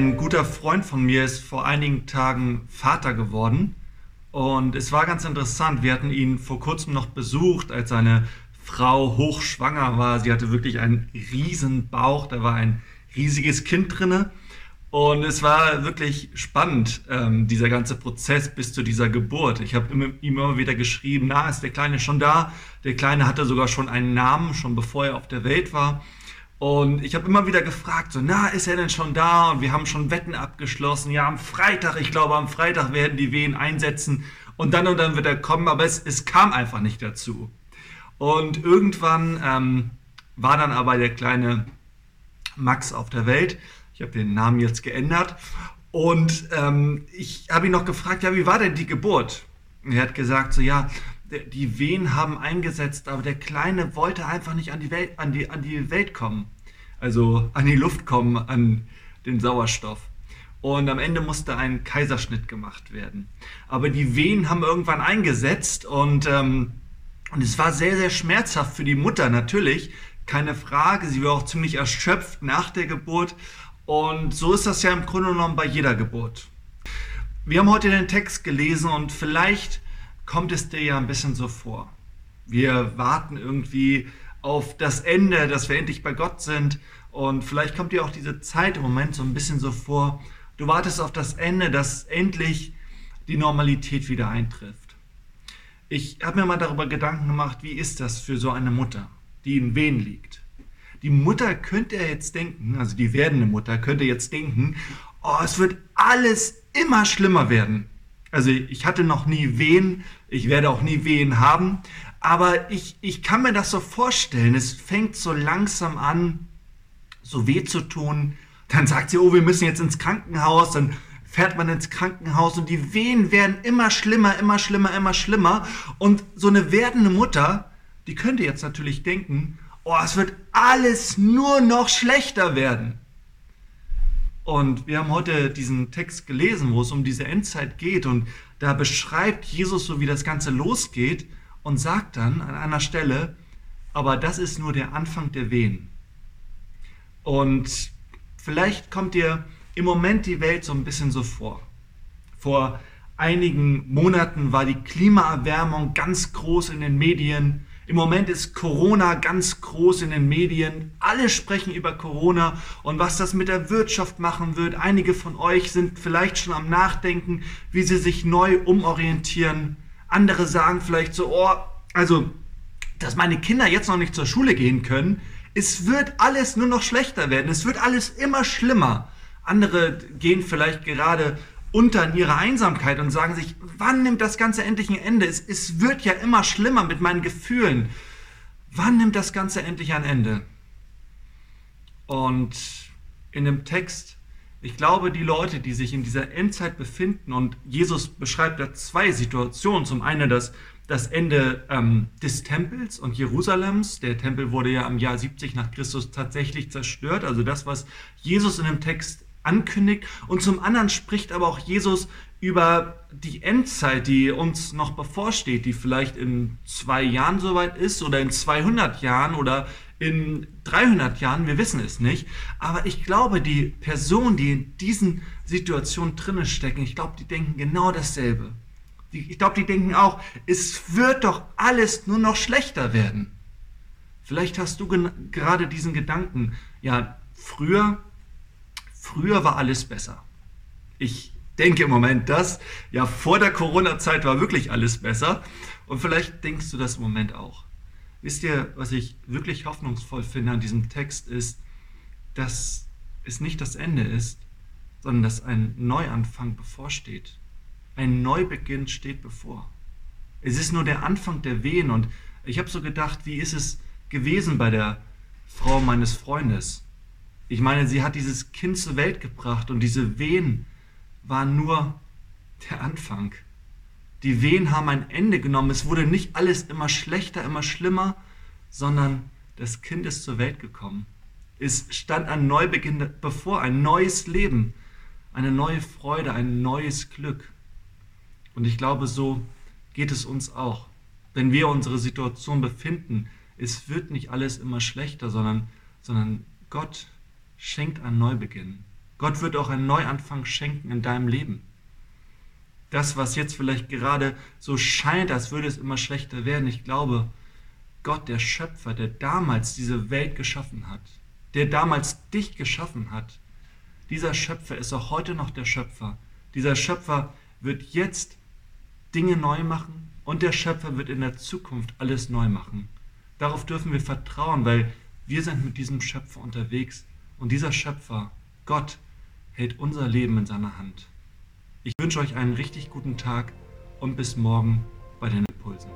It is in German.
Ein guter Freund von mir ist vor einigen Tagen Vater geworden und es war ganz interessant. Wir hatten ihn vor kurzem noch besucht, als seine Frau hochschwanger war. Sie hatte wirklich einen riesen Bauch, da war ein riesiges Kind drinne und es war wirklich spannend, ähm, dieser ganze Prozess bis zu dieser Geburt. Ich habe ihm immer wieder geschrieben, na, ist der Kleine schon da? Der Kleine hatte sogar schon einen Namen, schon bevor er auf der Welt war. Und ich habe immer wieder gefragt, so, na, ist er denn schon da? Und wir haben schon Wetten abgeschlossen. Ja, am Freitag, ich glaube, am Freitag werden die Wehen einsetzen. Und dann und dann wird er kommen, aber es, es kam einfach nicht dazu. Und irgendwann ähm, war dann aber der kleine Max auf der Welt. Ich habe den Namen jetzt geändert. Und ähm, ich habe ihn noch gefragt, ja, wie war denn die Geburt? Und er hat gesagt, so ja, die Wehen haben eingesetzt, aber der Kleine wollte einfach nicht an die Welt, an die, an die Welt kommen. Also an die Luft kommen, an den Sauerstoff. Und am Ende musste ein Kaiserschnitt gemacht werden. Aber die Wehen haben irgendwann eingesetzt und, ähm, und es war sehr, sehr schmerzhaft für die Mutter natürlich. Keine Frage. Sie war auch ziemlich erschöpft nach der Geburt. Und so ist das ja im Grunde genommen bei jeder Geburt. Wir haben heute den Text gelesen und vielleicht kommt es dir ja ein bisschen so vor. Wir warten irgendwie auf das Ende, dass wir endlich bei Gott sind. Und vielleicht kommt dir auch diese Zeit im Moment so ein bisschen so vor. Du wartest auf das Ende, dass endlich die Normalität wieder eintrifft. Ich habe mir mal darüber Gedanken gemacht, wie ist das für so eine Mutter, die in Wehen liegt. Die Mutter könnte jetzt denken, also die werdende Mutter könnte jetzt denken, oh, es wird alles immer schlimmer werden. Also ich hatte noch nie Wehen, ich werde auch nie Wehen haben, aber ich, ich kann mir das so vorstellen, es fängt so langsam an, so weh zu tun. Dann sagt sie, oh, wir müssen jetzt ins Krankenhaus, dann fährt man ins Krankenhaus und die Wehen werden immer schlimmer, immer schlimmer, immer schlimmer. Und so eine werdende Mutter, die könnte jetzt natürlich denken, oh, es wird alles nur noch schlechter werden. Und wir haben heute diesen Text gelesen, wo es um diese Endzeit geht und da beschreibt Jesus so, wie das Ganze losgeht und sagt dann an einer Stelle, aber das ist nur der Anfang der Wehen. Und vielleicht kommt dir im Moment die Welt so ein bisschen so vor. Vor einigen Monaten war die Klimaerwärmung ganz groß in den Medien. Im Moment ist Corona ganz groß in den Medien. Alle sprechen über Corona und was das mit der Wirtschaft machen wird. Einige von euch sind vielleicht schon am Nachdenken, wie sie sich neu umorientieren. Andere sagen vielleicht so, oh, also, dass meine Kinder jetzt noch nicht zur Schule gehen können. Es wird alles nur noch schlechter werden. Es wird alles immer schlimmer. Andere gehen vielleicht gerade unter in ihrer Einsamkeit und sagen sich, wann nimmt das Ganze endlich ein Ende? Es, es wird ja immer schlimmer mit meinen Gefühlen. Wann nimmt das Ganze endlich ein Ende? Und in dem Text, ich glaube, die Leute, die sich in dieser Endzeit befinden, und Jesus beschreibt da zwei Situationen. Zum einen das, das Ende ähm, des Tempels und Jerusalems. Der Tempel wurde ja im Jahr 70 nach Christus tatsächlich zerstört. Also das, was Jesus in dem Text ankündigt. Und zum anderen spricht aber auch Jesus über die Endzeit, die uns noch bevorsteht, die vielleicht in zwei Jahren soweit ist oder in 200 Jahren oder in 300 Jahren, wir wissen es nicht. Aber ich glaube, die Personen, die in diesen Situationen drinnen stecken, ich glaube, die denken genau dasselbe. Ich glaube, die denken auch, es wird doch alles nur noch schlechter werden. Vielleicht hast du gerade diesen Gedanken, ja, früher früher war alles besser. Ich denke im Moment das. Ja, vor der Corona-Zeit war wirklich alles besser. Und vielleicht denkst du das im Moment auch. Wisst ihr, was ich wirklich hoffnungsvoll finde an diesem Text ist, dass es nicht das Ende ist, sondern dass ein Neuanfang bevorsteht. Ein Neubeginn steht bevor. Es ist nur der Anfang der Wehen und ich habe so gedacht, wie ist es gewesen bei der Frau meines Freundes? Ich meine, sie hat dieses Kind zur Welt gebracht und diese Wehen waren nur der Anfang. Die Wehen haben ein Ende genommen. Es wurde nicht alles immer schlechter, immer schlimmer, sondern das Kind ist zur Welt gekommen. Es stand ein Neubeginn bevor, ein neues Leben, eine neue Freude, ein neues Glück. Und ich glaube, so geht es uns auch. Wenn wir unsere Situation befinden, es wird nicht alles immer schlechter, sondern, sondern Gott schenkt einen Neubeginn. Gott wird auch einen Neuanfang schenken in deinem Leben. Das, was jetzt vielleicht gerade so scheint, als würde es immer schlechter werden, ich glaube, Gott, der Schöpfer, der damals diese Welt geschaffen hat, der damals dich geschaffen hat, dieser Schöpfer ist auch heute noch der Schöpfer. Dieser Schöpfer wird jetzt Dinge neu machen und der Schöpfer wird in der Zukunft alles neu machen. Darauf dürfen wir vertrauen, weil wir sind mit diesem Schöpfer unterwegs und dieser Schöpfer, Gott, hält unser Leben in seiner Hand. Ich wünsche euch einen richtig guten Tag und bis morgen bei den Impulsen.